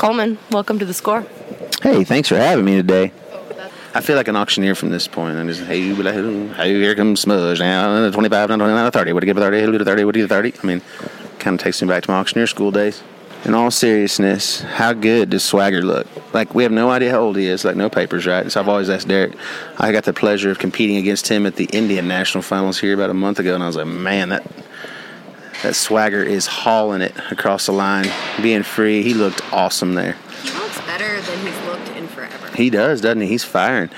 Coleman, welcome to the score. Hey, thanks for having me today. I feel like an auctioneer from this point. I'm just, hey, hey, here comes Smudge now, 25, 29, 30. What do you give a 30? Who did a 30? What do you 30? I mean, kind of takes me back to my auctioneer school days. In all seriousness, how good does Swagger look? Like, we have no idea how old he is, like, no papers, right? So I've always asked Derek. I got the pleasure of competing against him at the Indian National Finals here about a month ago, and I was like, man, that that swagger is hauling it across the line, being free. He looked awesome there. He looks better than he's looked in forever. He does, doesn't he? He's firing.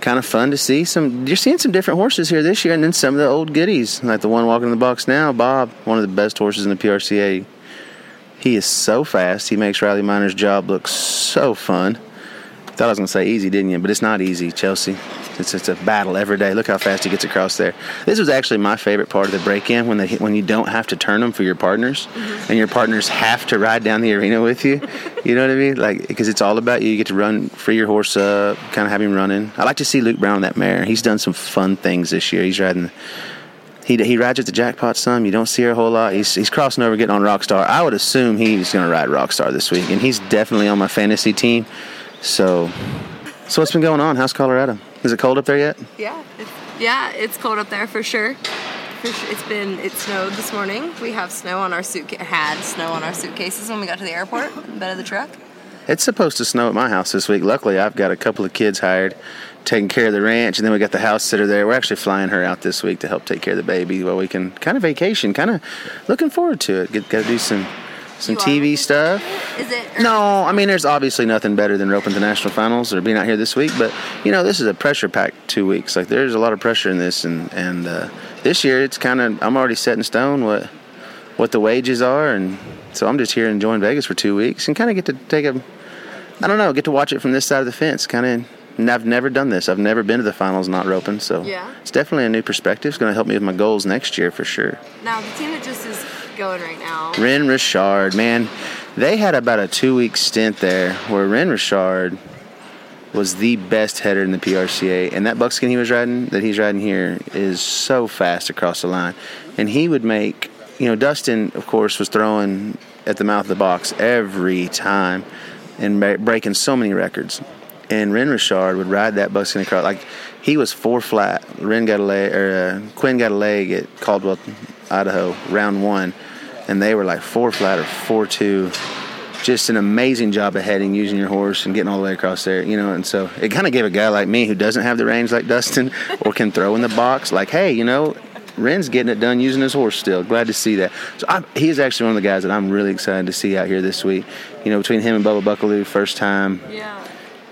Kind of fun to see some. You're seeing some different horses here this year, and then some of the old goodies, like the one walking in the box now, Bob, one of the best horses in the PRCA. He is so fast. He makes Riley Minor's job look so fun. Thought I was going to say easy, didn't you? But it's not easy, Chelsea. It's, it's a battle every day. Look how fast he gets across there. This was actually my favorite part of the break-in when they when you don't have to turn them for your partners, mm-hmm. and your partners have to ride down the arena with you. you know what I mean? Like because it's all about you. You get to run, free your horse up, kind of have him running. I like to see Luke Brown on that mare. He's done some fun things this year. He's riding. He, he rides at the jackpot some. You don't see her a whole lot. He's, he's crossing over, getting on Rockstar. I would assume he's going to ride Rockstar this week, and he's definitely on my fantasy team. So, so what's been going on? How's Colorado? Is it cold up there yet? Yeah, it's, yeah, it's cold up there for sure. For sure. It's been it snowed this morning. We have snow on our suit had snow on our suitcases when we got to the airport in the bed of the truck. It's supposed to snow at my house this week. Luckily, I've got a couple of kids hired, taking care of the ranch, and then we got the house sitter there. We're actually flying her out this week to help take care of the baby while we can kind of vacation. Kind of looking forward to it. Get got to do some some TV stuff. Is it? No, I mean, there's obviously nothing better than roping the national finals or being out here this week. But you know, this is a pressure packed two weeks. Like there's a lot of pressure in this, and and uh, this year it's kind of I'm already set in stone what what the wages are, and so I'm just here enjoying Vegas for two weeks and kind of get to take a I don't know, get to watch it from this side of the fence, kind of. And I've never done this. I've never been to the finals not roping, so yeah. it's definitely a new perspective. It's going to help me with my goals next year for sure. Now the team that just is going right now. Rhen Richard, man, they had about a two week stint there where Rhen Richard was the best header in the PRCA, and that buckskin he was riding, that he's riding here, is so fast across the line, and he would make, you know, Dustin, of course, was throwing at the mouth of the box every time, and breaking so many records, and Rhen Richard would ride that buckskin across like he was four flat. Rhen got a leg, or uh, Quinn got a leg at Caldwell Idaho, round one, and they were like four flat or four two. Just an amazing job of heading, using your horse and getting all the way across there, you know. And so it kind of gave a guy like me who doesn't have the range like Dustin or can throw in the box, like, hey, you know, Rhen's getting it done using his horse still. Glad to see that. So I, he is actually one of the guys that I'm really excited to see out here this week. You know, between him and Bubba Buckaloo, first time. Yeah.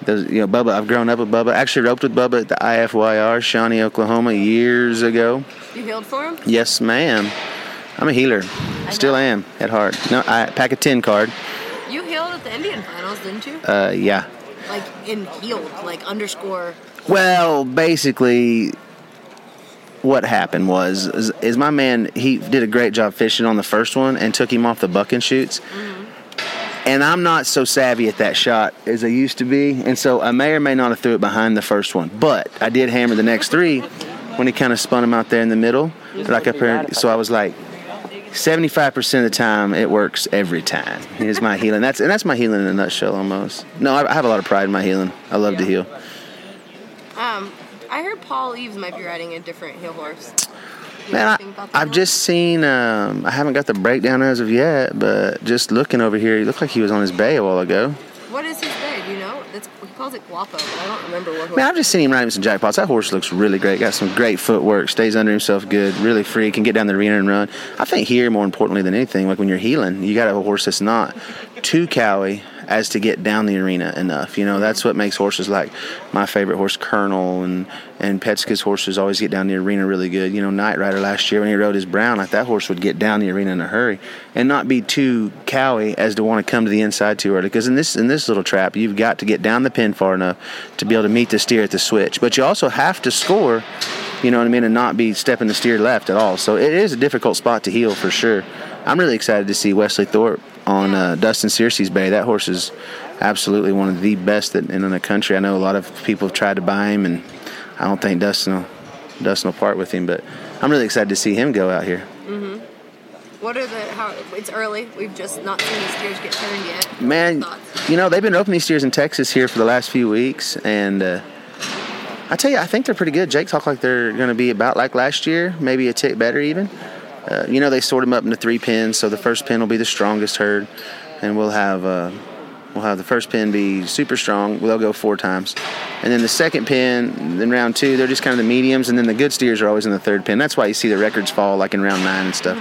Those, you know, Bubba. I've grown up with Bubba. Actually, roped with Bubba at the IFYR, Shawnee, Oklahoma, years ago. You heeled for him? Yes, ma'am. I'm a heeler. I Still am at heart. No, I pack a 10 card. You heeled at the Indian finals, didn't you? Uh, yeah. Like in heeled, like underscore. Well, basically, what happened was is, is, my man he did a great job fishing on the first one and took him off the buck and shoots. Mm-hmm and I'm not so savvy at that shot as I used to be, and so I may or may not have threw it behind the first one, but I did hammer the next three when he kind of spun them out there in the middle, like here. So I was like, 75% of the time it works every time. Is my heeling. That's and that's my heeling in a nutshell almost. No, I, I have a lot of pride in my heeling. I love yeah. to heel. Um, I heard Paul Eaves might be riding a different heel horse. Man, I, have just seen. Um, I haven't got the breakdown as of yet, but just looking over here, he looked like he was on his bay a while ago. What is his bay? Do you know? That's, he calls it Guapo, but I don't remember what. Man, I've just seen him riding some jackpots. That horse looks really great. Got some great footwork. Stays under himself good. Really free. Can get down the arena and run. I think here, more importantly than anything, like when you're heeling, you got to have a horse that's not too cowy as to get down the arena enough. You know, that's what makes horses like my favorite horse, Colonel, and and Petska's horses always get down the arena really good. You know, Night Rider last year when he rode his Brown, like that horse would get down the arena in a hurry and not be too cowy as to want to come to the inside too early. Because in this in this little trap, you've got to get down the pin far enough to be able to meet the steer at the switch, but you also have to score. You know what I mean, and not be stepping the steer left at all. So it is a difficult spot to heel for sure. I'm really excited to see Wesley Thorpe on uh, Dustin Searcy's Bay. That horse is absolutely one of the best in, in the country. I know a lot of people have tried to buy him, and I don't think Dustin will, Dustin will part with him. But I'm really excited to see him go out here. Mm-hmm. What are the how? It's early. We've just not seen the steers get turned yet. Man, you know they've been opening these steers in Texas here for the last few weeks, and uh, I tell you, I think they're pretty good. Jake talked like they're going to be about like last year, maybe a tick better even. Uh, you know they sort them up into three pins, so the first pin will be the strongest herd, and we'll have uh, we'll have the first pin be super strong. They'll go four times, and then the second pin, then round two, they're just kind of the mediums, and then the good steers are always in the third pin. That's why you see the records fall like in round nine and stuff.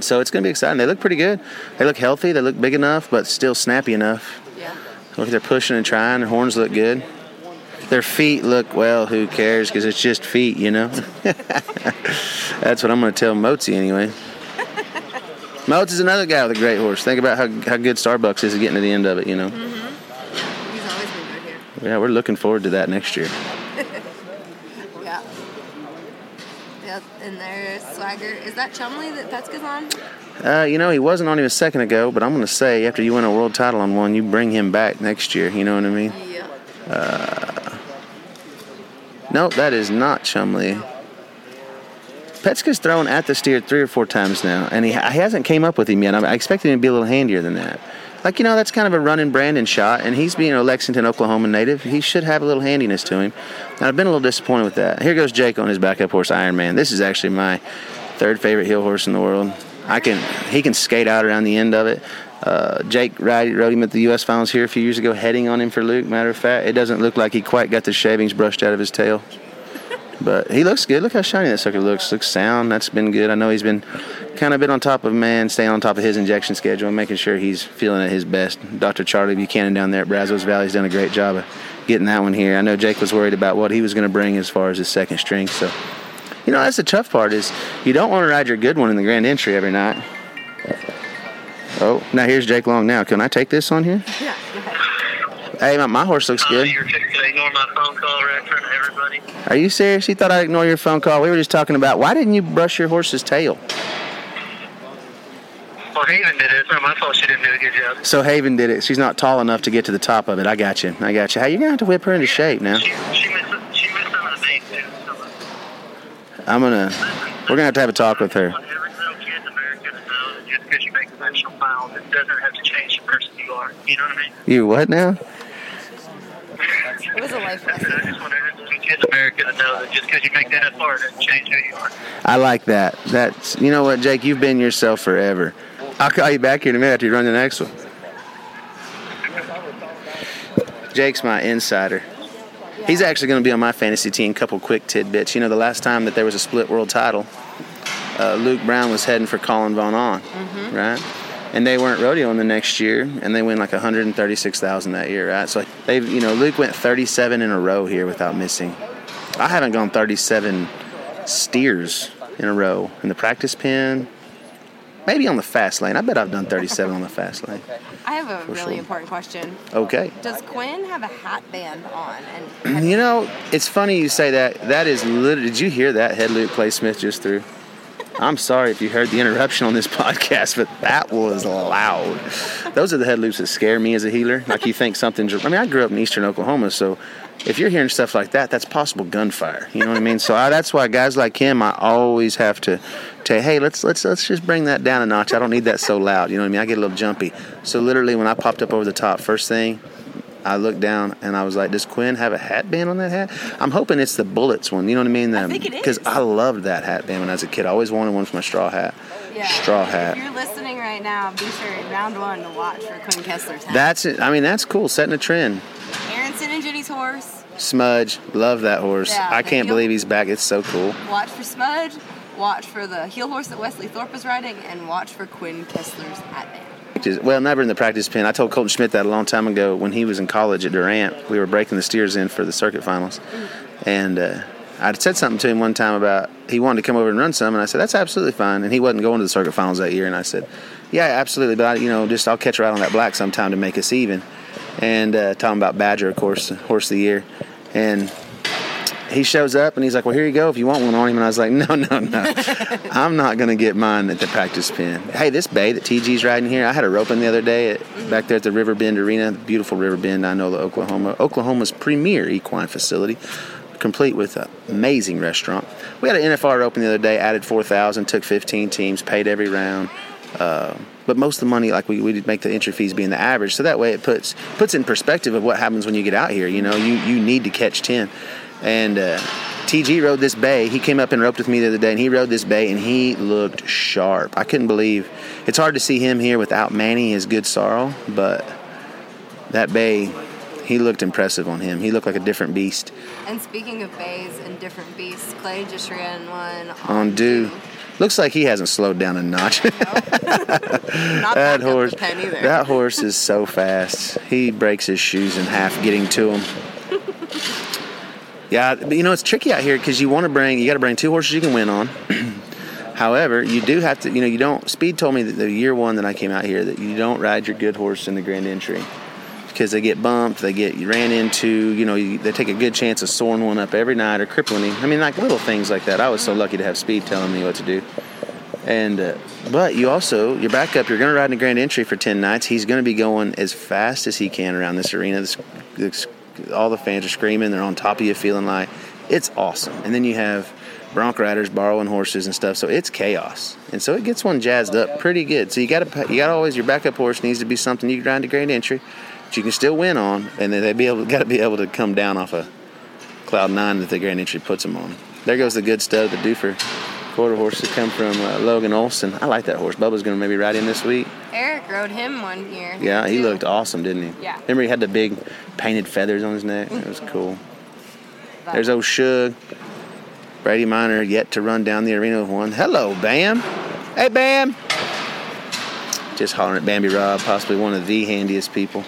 So it's going to be exciting. They look pretty good. They look healthy. They look big enough, but still snappy enough. Yeah. Look, they're pushing and trying. Their horns look good. Their feet look well. Who cares? Because it's just feet, you know. That's what I'm going to tell Motzi anyway. Moats is another guy with a great horse. Think about how, how good Starbucks is at getting to the end of it, you know. He's always been good here. Yeah, we're looking forward to that next year. Yeah. Yep. And there's Swagger. Is that Chumley that Petska's on? Uh, you know, he wasn't on him a second ago, but I'm going to say after you win a world title on one, you bring him back next year. You know what I mean? Yeah. Nope, that is not Chumley. Petska's thrown at the steer three or four times now, and he, he hasn't came up with him yet. I, expected him to be a little handier than that. Like you know, that's kind of a running Brandon shot, and he's being a Lexington, Oklahoma native. He should have a little handiness to him. And I've been a little disappointed with that. Here goes Jake on his backup horse, Iron Man. This is actually my third favorite heel horse in the world. I can he can skate out around the end of it. Uh, Jake rode him at the U.S. finals here a few years ago, heading on him for Luke. Matter of fact, it doesn't look like he quite got the shavings brushed out of his tail. But he looks good. Look how shiny that sucker looks. Looks sound. That's been good. I know he's been kind of been on top of man, staying on top of his injection schedule and making sure he's feeling at his best. Dr. Charlie Buchanan down there at Brazos Valley's done a great job of getting that one here. I know Jake was worried about what he was going to bring as far as his second string. So, you know, that's the tough part is you don't want to ride your good one in the grand entry every night. Oh, now here's Jake Long. Now, can I take this on here? Yeah. Hey, my, my horse looks Uh, good. you're ignore my phone call right in front of everybody. Are you serious? You thought I'd ignore your phone call? We were just talking about why didn't you brush your horse's tail? Well, Haven did it. It's not my fault she didn't do a good job. So Haven did it. She's not tall enough to get to the top of it. I got you. I got you. Hey, you're gonna have to whip her into shape now. She, she missed she missed some of the main too. So, I'm gonna. We're gonna have to have a talk with her. I want every real kid in America to know that just because you make the national finals, it doesn't have to change the person you are. You know what I mean? You what now? It was a life lesson. I just want every little kid in America to know that just because you make the NFR doesn't change who you are. I like that. That's. You know what, Jake? You've been yourself forever. I'll call you back here in a minute after you run the next one. Jake's my insider. He's actually going to be on my fantasy team. Couple quick tidbits. You know, the last time that there was a split world title, uh, Luke Brown was heading for Kollin VonAhn, right? And they weren't rodeoing the next year, and they win like 136,000 that year, right? So they've, you know, Luke went 37 in a row here without missing. I haven't gone 37 steers in a row in the practice pen. Maybe on the fast lane. I bet I've done 37 on the fast lane. I have a really sure. important question. Okay. Does Quinn have a hat band on? And You know, it's funny you say that. That is literally. Did you hear that head loop Clay Smith just threw? I'm sorry if you heard the interruption on this podcast, but that was loud. Those are the head loops that scare me as a heeler. Like you think something's. I mean, I grew up in eastern Oklahoma, so if you're hearing stuff like that, that's possible gunfire. You know what I mean? So I, that's why guys like him, I always have to say, hey, let's let's let's just bring that down a notch. I don't need that so loud. You know what I mean? I get a little jumpy. So literally, when I popped up over the top, first thing. I looked down and I was like, "Does Quinn have a hat band on that hat?" I'm hoping it's the Bullets one. You know what I mean? I think it Because. I loved that hat band when I was a kid. I always wanted one for my straw hat. yeah. Straw If hat. you're listening right now, be sure round one to watch for Quinn Kesler's hat. That's it. I mean, that's cool. Setting a trend. Aronson and Jenny's horse. Smudge, love that horse. Yeah, I can't believe he's back. It's so cool. Watch for Smudge. Watch for the heel horse that Wesley Thorpe was riding, and watch for Quinn Kesler's hat band. Well, never in the practice pen. I told Colton Schmidt that a long time ago when he was in college at Durant. We were breaking the steers in for the circuit finals, and uh, I said something to him one time about he wanted to come over and run some, and I said that's absolutely fine. And he wasn't going to the circuit finals that year, and I said, yeah, absolutely, but I, you know, just I'll catch a ride on that black sometime to make us even. And uh, talking about Badger, of course, horse of the year, and he shows up and he's like, "Well, here you go if you want one on him." And I was like, "No, no, no, I'm not gonna get mine at the practice pen." Hey, this bay that TG's riding here, I had a roping the other day at, back there at the River Bend Arena, beautiful River Bend. I know the Oklahoma, Oklahoma's premier equine facility. complete with an amazing restaurant. We had an NFR open the other day, added 4,000, took 15 teams, paid every round. Uh, but most of the money, like we, we make the entry fees being the average, so that way it puts puts in perspective of what happens when you get out here. You know, you you need to catch 10, and uh, TG rode this bay. He came up and roped with me the other day, and he rode this bay, and he looked sharp. I couldn't believe. It's hard to see him here without Manny, his good sorrel, but that bay, he looked impressive on him. He looked like a different beast. And speaking of bays and different beasts, Clay just ran one On dew. Looks like he hasn't slowed down a notch. Not that horse, Up the pen either. that horse is so fast. He breaks his shoes in half getting to him. Yeah, but you know it's tricky out here because you want to bring, you got to bring two horses you can win on. However, you do have to, you know, you don't. Speed told me that the year one that I came out here that you don't ride your good horse in the Grand Entry because they get bumped, they get ran into. You know, they take a good chance of soaring one up every night or crippling him. I mean, like little things like that. I was so lucky to have Speed telling me what to do. And uh, but you also your backup. You're going to ride in the Grand Entry for ten nights. He's going to be going as fast as he can around this arena. This, this, all the fans are screaming. They're on top of you, feeling like it's awesome. And then you have bronc riders borrowing horses and stuff. So it's chaos, and so it gets one jazzed up pretty good. So you got to you got always your backup horse needs to be something you can ride to Grand Entry, but you can still win on, and then they be able got to be able to come down off a cloud nine that the Grand Entry puts them on. There goes the good stuff, the Doofer quarter horse that come from uh, Logan Olson. I like that horse. Bubba's going to maybe ride him this week. Eric rode him one year. Yeah, he too. looked awesome, didn't he? Yeah. Remember he had the big painted feathers on his neck? It was cool. But- There's old Shug. Brady Minor yet to run down the arena with one. Hello, Bam. Hey, Bam. Just hollering at Bambi Rob, possibly one of the handiest people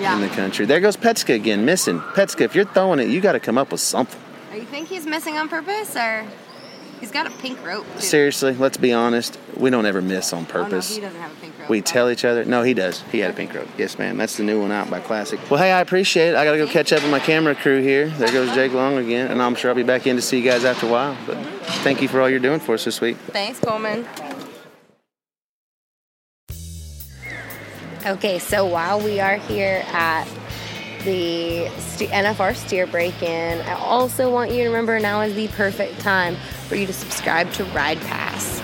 yeah. in the country. There goes Petska again, missing. Petska, if you're throwing it, you got to come up with something. You think he's missing on purpose, or he's got a pink rope? Too. Seriously, let's be honest. We don't ever miss on Oh, no, purpose. he doesn't have a pink rope. We tell each other. No, he does. He had a pink rope. Yes, ma'am. That's the new one out by Classic. Well, hey, I appreciate it. I got to go catch up with my camera crew here. There goes Jake Long again, and I'm sure I'll be back in to see you guys after a while. But thank you for all you're doing for us this week. Thanks, Coleman. Okay, so while we are here at the NFR steer break in, I also want you to remember now is the perfect time for you to subscribe to Ride Pass.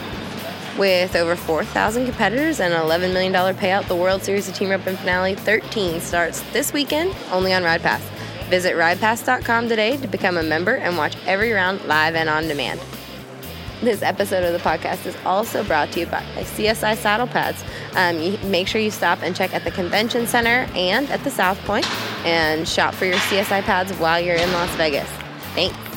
With over 4,000 competitors and an $11 million payout, the World Series of Team Rep and Finale 13 starts this weekend only on Ride Pass. Visit ridepass.com today to become a member and watch every round live and on demand. This episode of the podcast is also brought to you by CSI Saddle Pads. Um, make sure you stop and check at the convention center and at the South Point and shop for your CSI pads while you're in Las Vegas. Thanks.